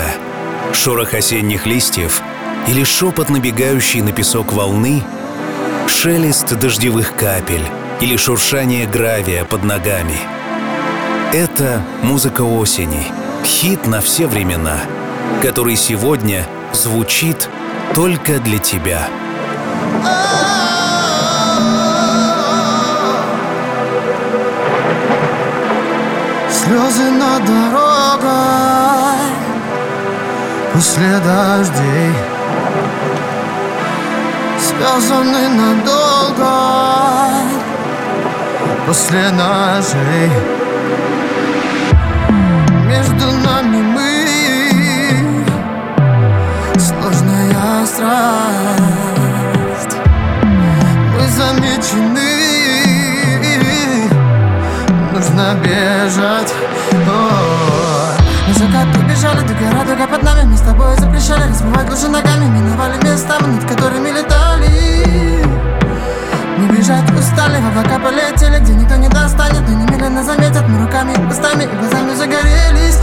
Это? Шорох осенних листьев или шепот набегающий на песок волны? Шелест дождевых капель или шуршание гравия под ногами? Это музыка осени, хит на все времена, который сегодня звучит только для тебя. Слезы на дорогах после дождей Связаны надолго после ножей. Между нами мы Сложная страсть. Мы замечены Нужно бежать. На закат побежали, до гора, дуга под нами Мы с тобой запрещали разбивать лужи ногами. Миновали места, над которыми летали. Не бежать устали, в облака полетели Где никто не достанет, но немедленно заметят Мы руками, устами и глазами загорелись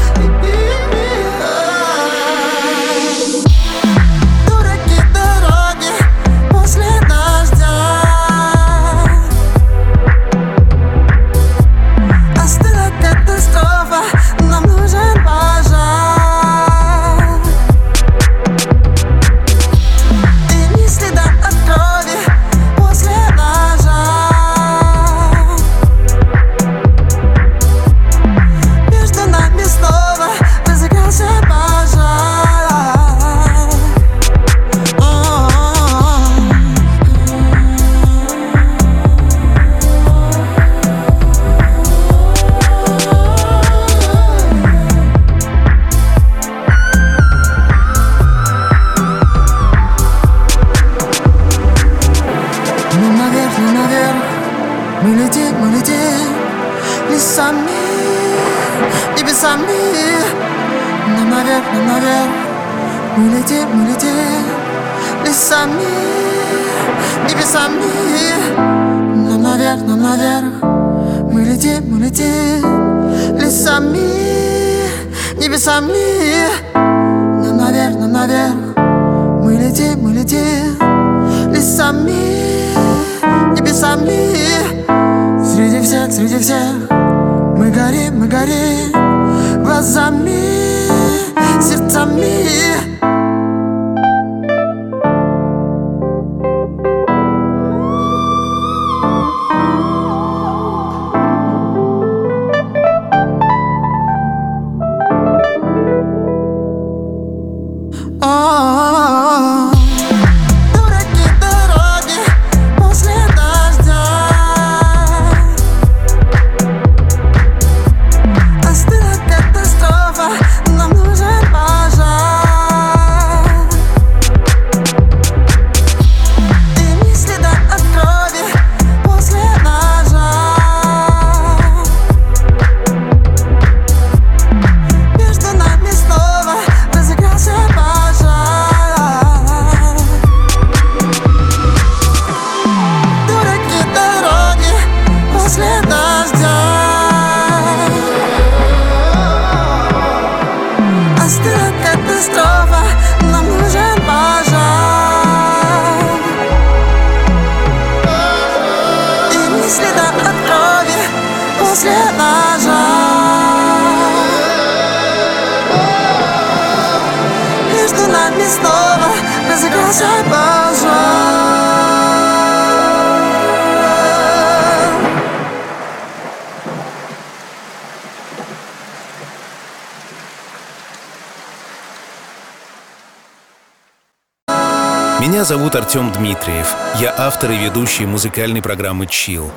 зовут Артем Дмитриев. Я автор и ведущий музыкальной программы Chill.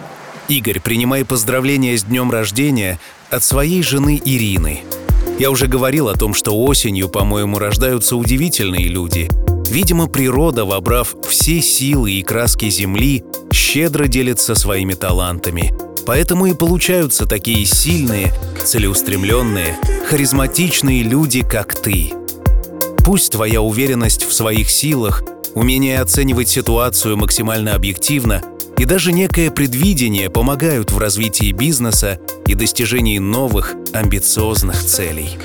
Игорь, принимай поздравления с днем рождения от своей жены Ирины. Я уже говорил о том, что осенью, по-моему, рождаются удивительные люди. Видимо, природа, вобрав все силы и краски Земли, щедро делится своими талантами. Поэтому и получаются такие сильные, целеустремленные, харизматичные люди, как ты. Пусть твоя уверенность в своих силах, умение оценивать ситуацию максимально объективно и даже некое предвидение помогают в развитии бизнеса и достижении новых амбициозных целей.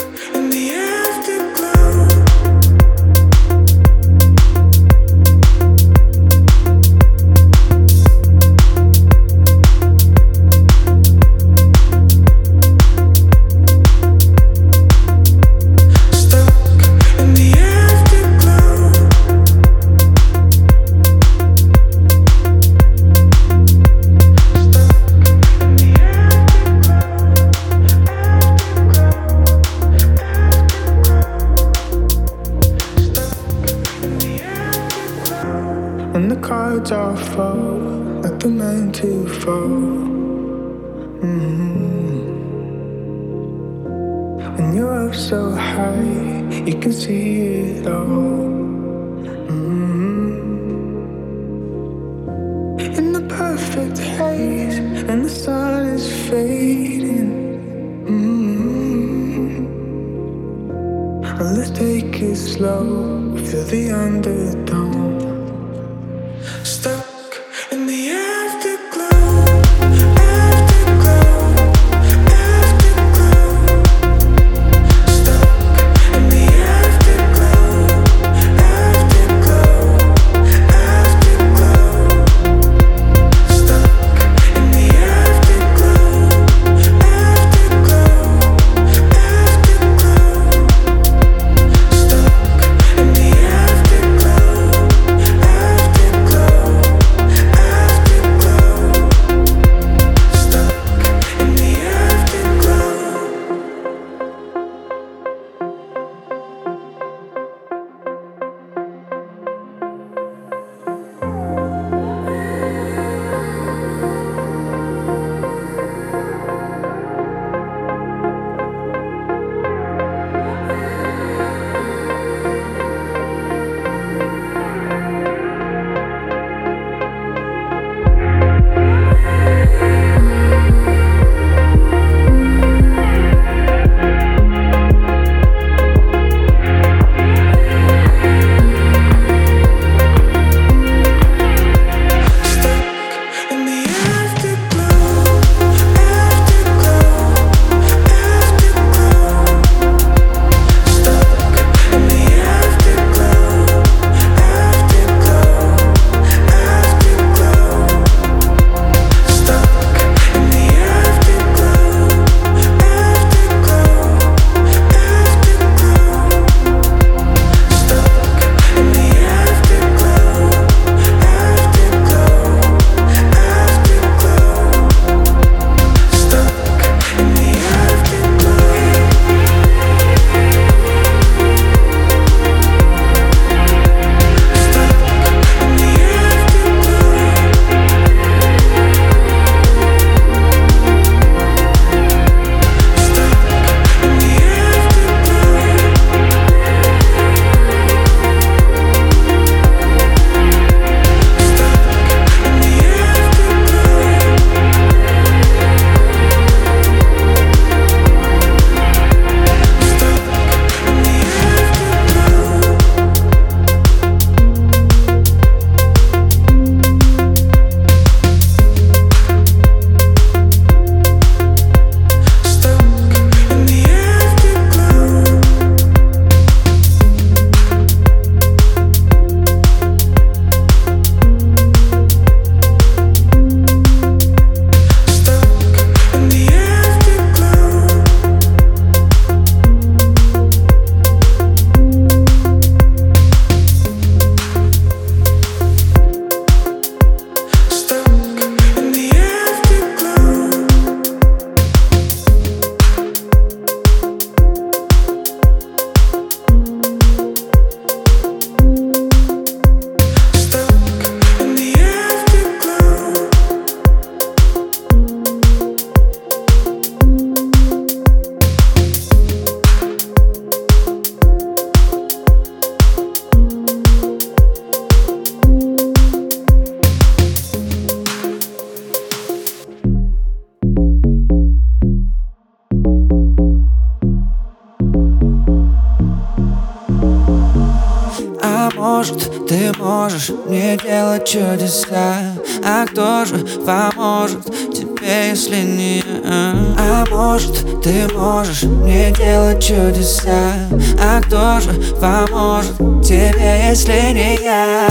Чудеса А кто же поможет тебе, если не? А может, ты можешь мне делать чудеса А кто же поможет тебе, если не я?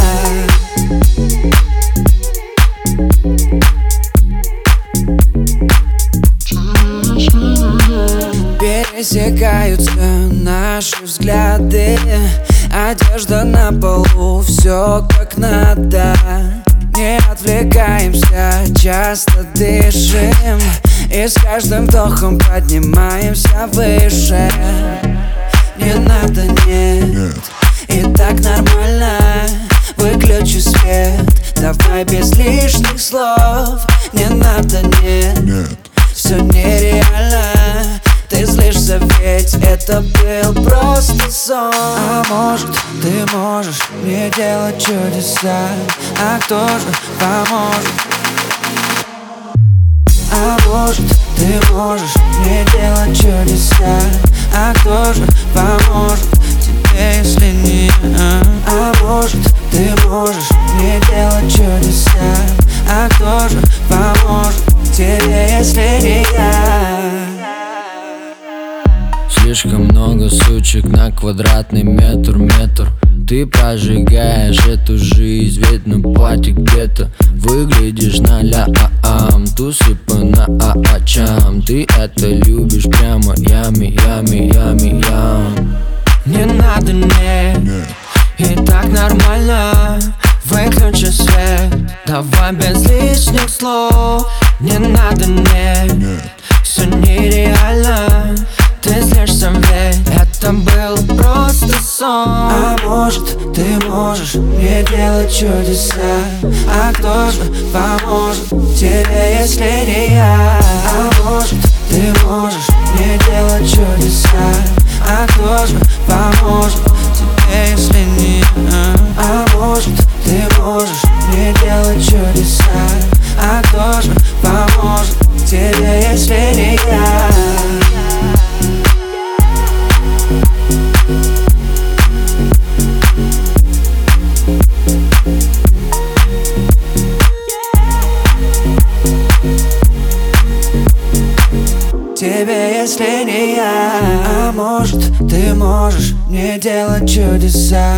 Пересекаются наши взгляды Одежда на полу, все как надо. Не отвлекаемся, часто дышим. И с каждым вдохом поднимаемся выше. Не надо, нет, нет. и так нормально. Выключи свет, давай без лишних слов. Не надо, нет, нет. все нереально был просто сон А может, ты можешь мне делать чудеса А кто же поможет? А может, ты можешь мне делать чудеса А кто же поможет тебе, если не? А может, ты можешь мне делать чудеса А кто же поможет тебе, если не я? Слишком много сучек на квадратный метр, метр. Ты прожигаешь эту жизнь, ведь на пати где-то Выглядишь на ля а ам тусы по на а очам Ты это любишь прямо ями, ями, ями, ям. Не надо мне, и так нормально. Выключи свет, давай без лишних слов. Не надо мне, все нереально Ты злишься ведь это был просто сон А может, ты можешь мне делать чудеса А кто же поможет тебе, если не я? А может, ты можешь мне делать чудеса А кто же поможет тебе, если не я? А может, ты можешь мне делать чудеса А кто же поможет тебе, если не я? Если не я. А может, ты можешь мне делать чудеса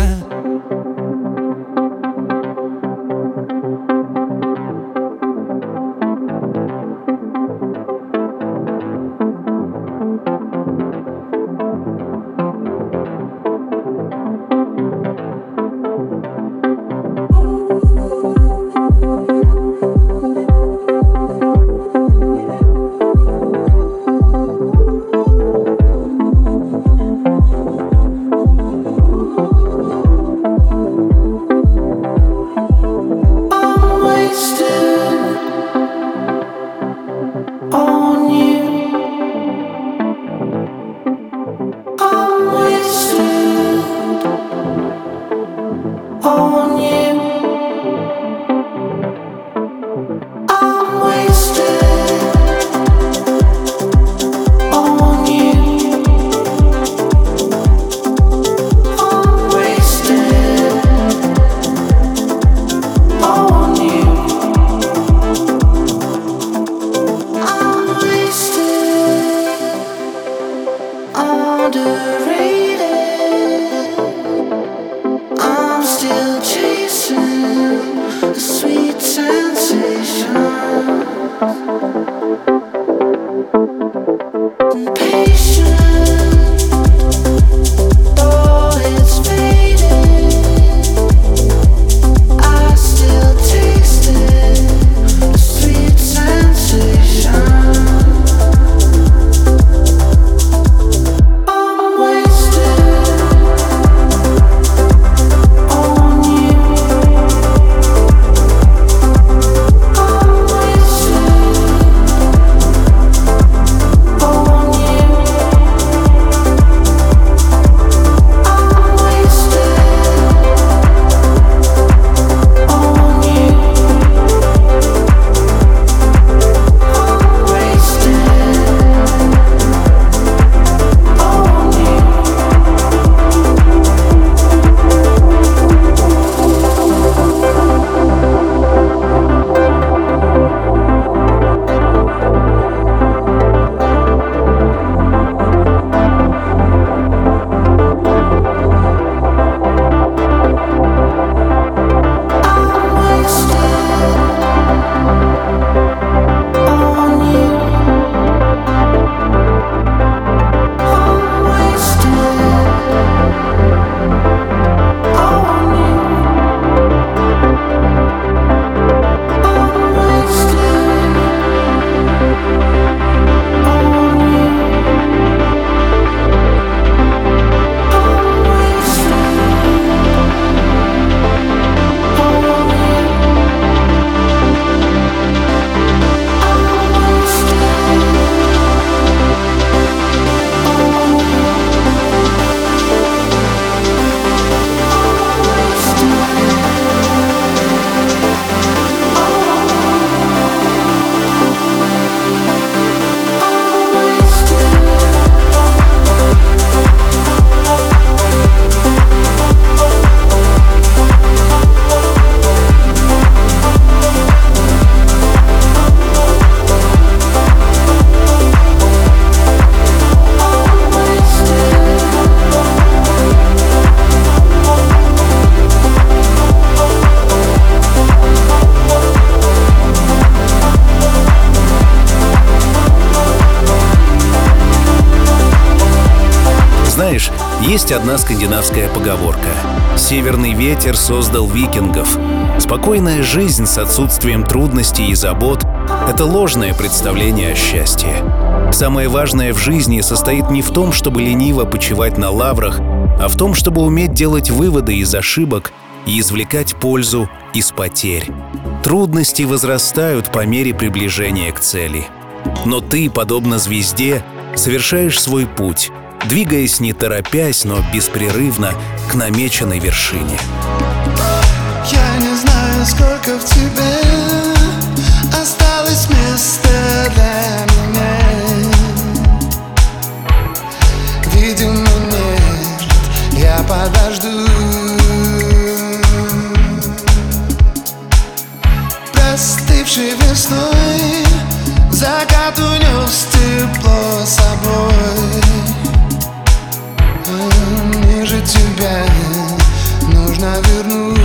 есть одна скандинавская поговорка. «Северный ветер создал викингов». Спокойная жизнь с отсутствием трудностей и забот — это ложное представление о счастье. Самое важное в жизни состоит не в том, чтобы лениво почивать на лаврах, а в том, чтобы уметь делать выводы из ошибок и извлекать пользу из потерь. Трудности возрастают по мере приближения к цели. Но ты, подобно звезде, совершаешь свой путь, двигаясь не торопясь, но беспрерывно к намеченной вершине. Я не знаю, сколько в тебе осталось места для меня. Видимо, нет, я подожду. Простывшей весной закат унес тепло собой Мне же тебя нужно вернуть.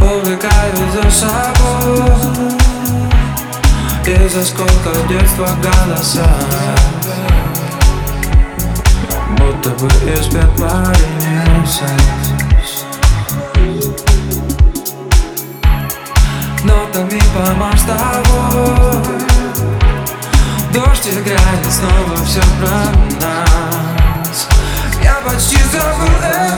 Увлекаю за собой Из осколков детства голоса. Будто бы из пепла месяц Нотами помашь тобой Дождь играет снова все про нас. Я почти забыл этот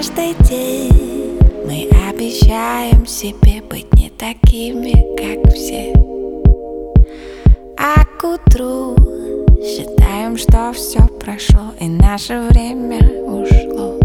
каждый день мы обещаем себе быть не такими, как все. А к утру считаем, что все прошло и наше время ушло.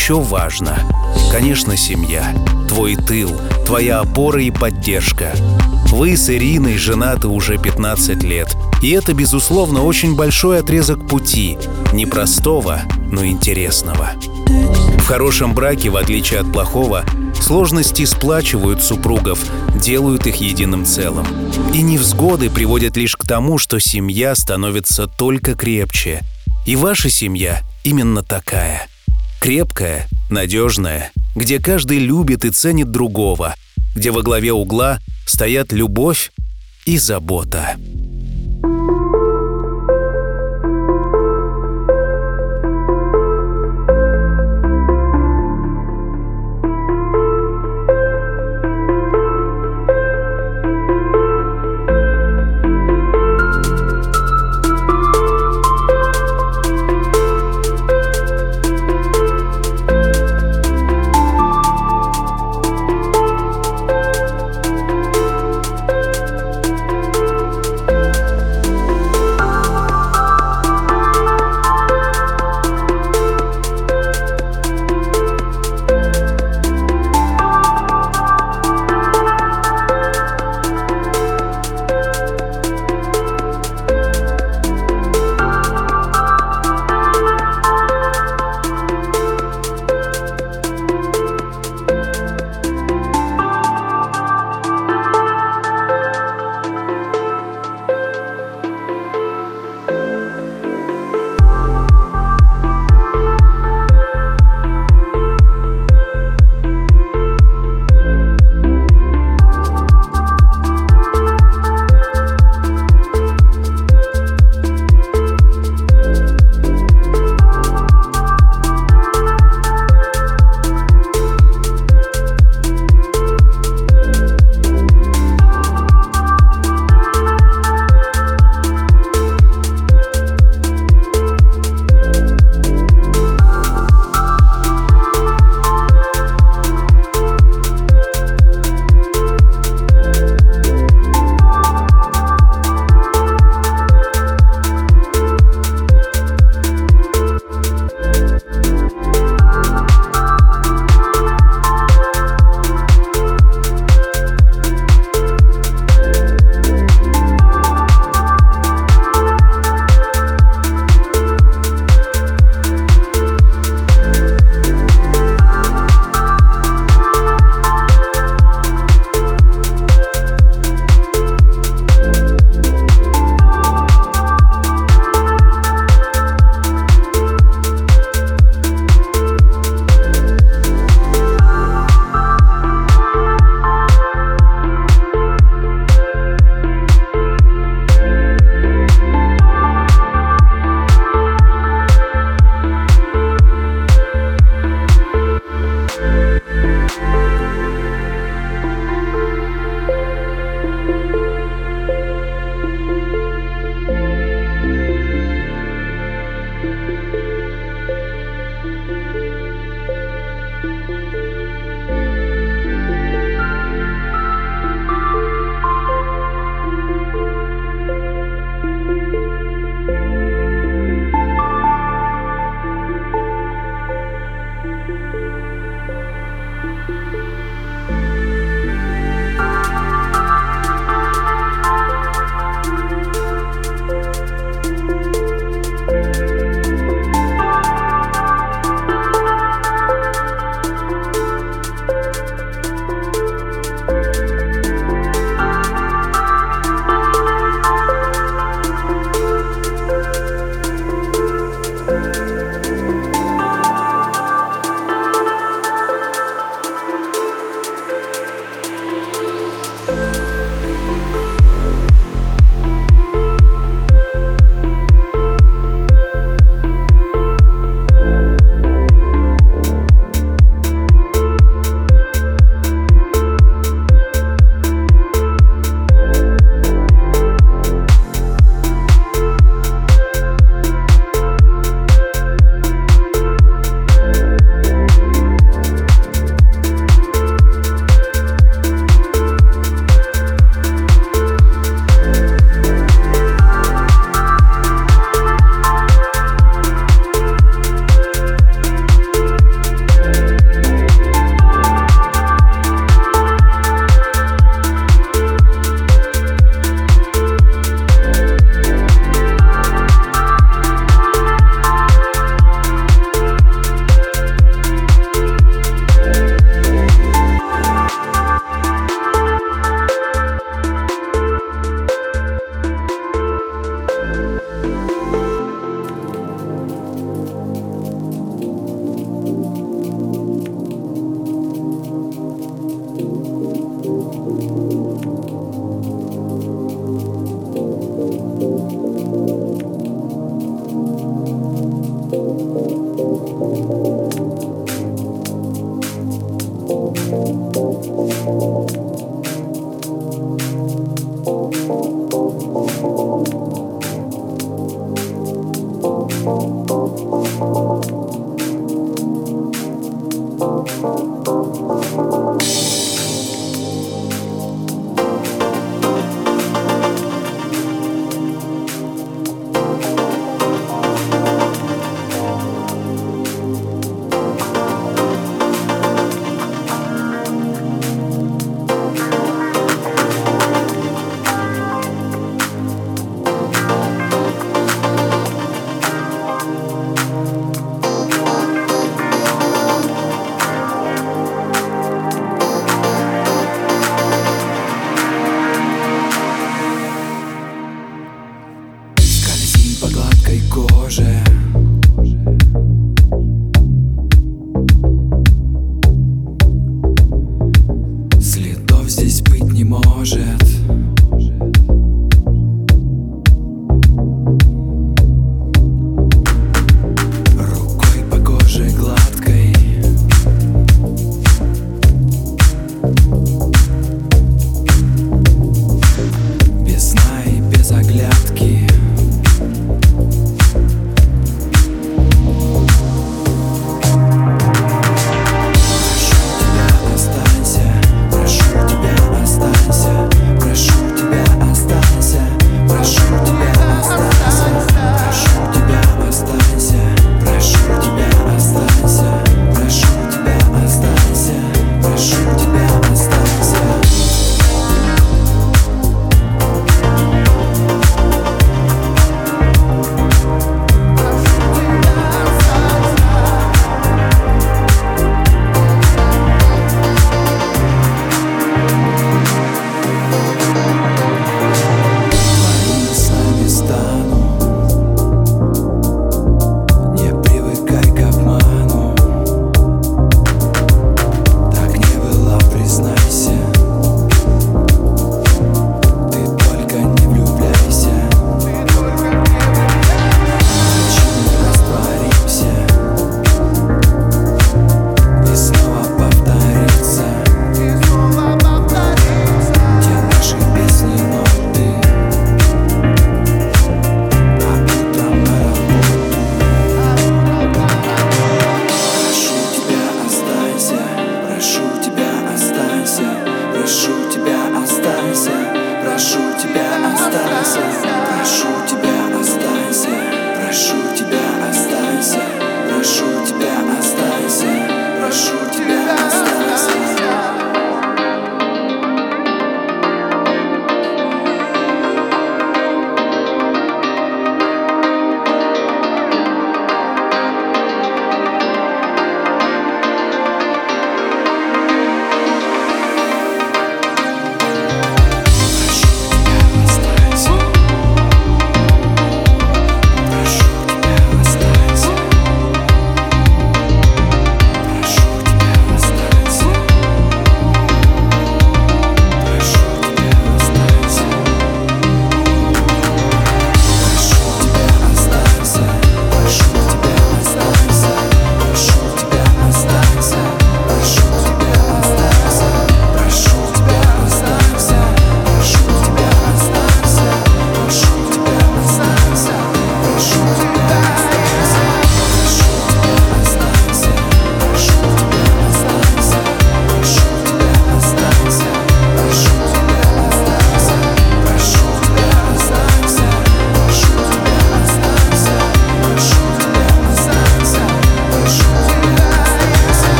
Еще важно? Конечно, семья. Твой тыл, твоя опора и поддержка. Вы с Ириной женаты уже 15 лет. И это, безусловно, очень большой отрезок пути. Непростого, но интересного. В хорошем браке, в отличие от плохого, сложности сплачивают супругов, делают их единым целым. И невзгоды приводят лишь к тому, что семья становится только крепче. И ваша семья именно такая. Крепкая, надежная, где каждый любит и ценит другого, где во главе угла стоят любовь и забота.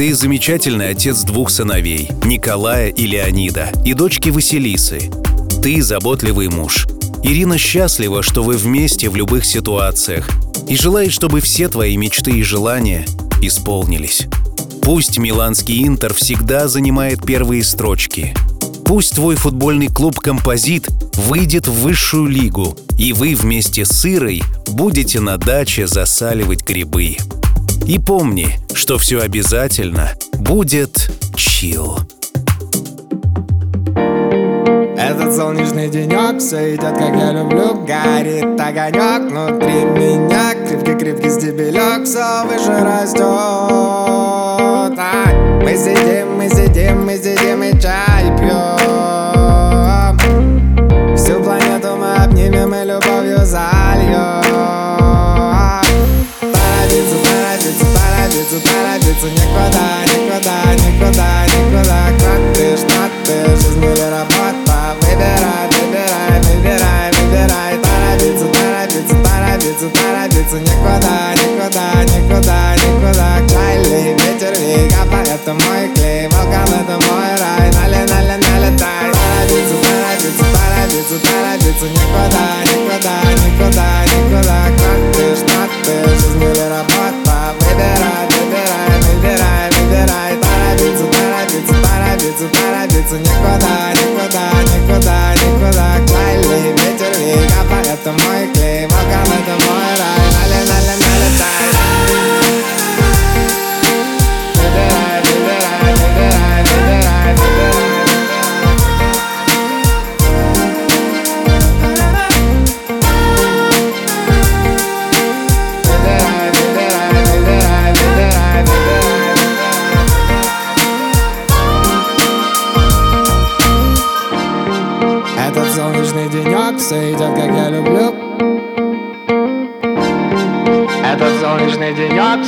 ты замечательный отец двух сыновей, Николая и Леонида, и дочки Василисы. Ты заботливый муж. Ирина счастлива, что вы вместе в любых ситуациях и желает, чтобы все твои мечты и желания исполнились. Пусть Миланский Интер всегда занимает первые строчки. Пусть твой футбольный клуб «Композит» выйдет в высшую лигу, и вы вместе с Ирой будете на даче засаливать грибы. И помни, что все обязательно будет чил. Этот солнечный денек Все идет, как я люблю. Горит огонек внутри меня Крепкий-крепкий стебелек Все выше растет а, Мы сидим, мы сидим, мы сидим и чай пьем Всю планету мы обнимем и любовью зальем торопиться, Никуда, никуда, никуда, никуда Как ты, что ты, жизнь или работа. Выбирай, выбирай, выбирай, выбирай. Торопиться, торопиться, торопиться, торопиться. Никуда, никуда, никуда, никуда Крайли, ветер, вега, это мой клей Волкан, это мой рай. Нали, нали, налетай Торопиться, торопиться, торопиться, торопиться. Никуда, никуда, никуда, никуда Как ты, что ты, жизнь или работа торопиться Никуда, никуда, никуда, никуда. Клайли, ветер, вега, это мой клей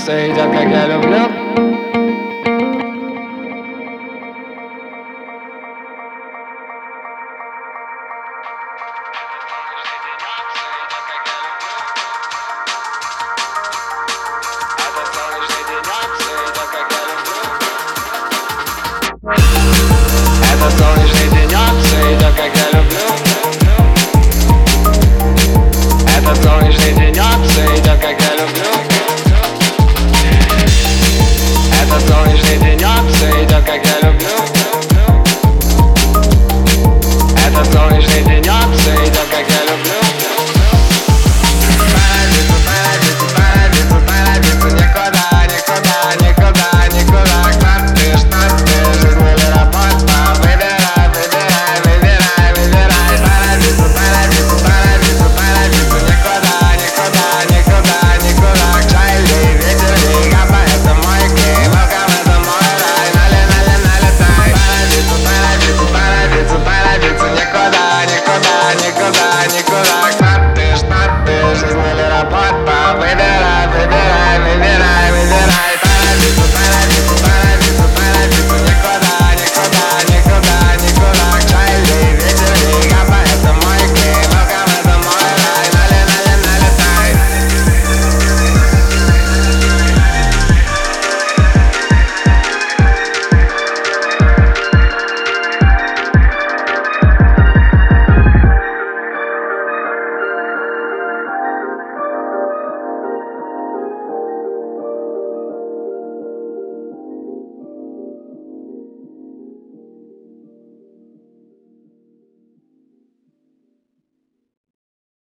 Этот солнечный денек Все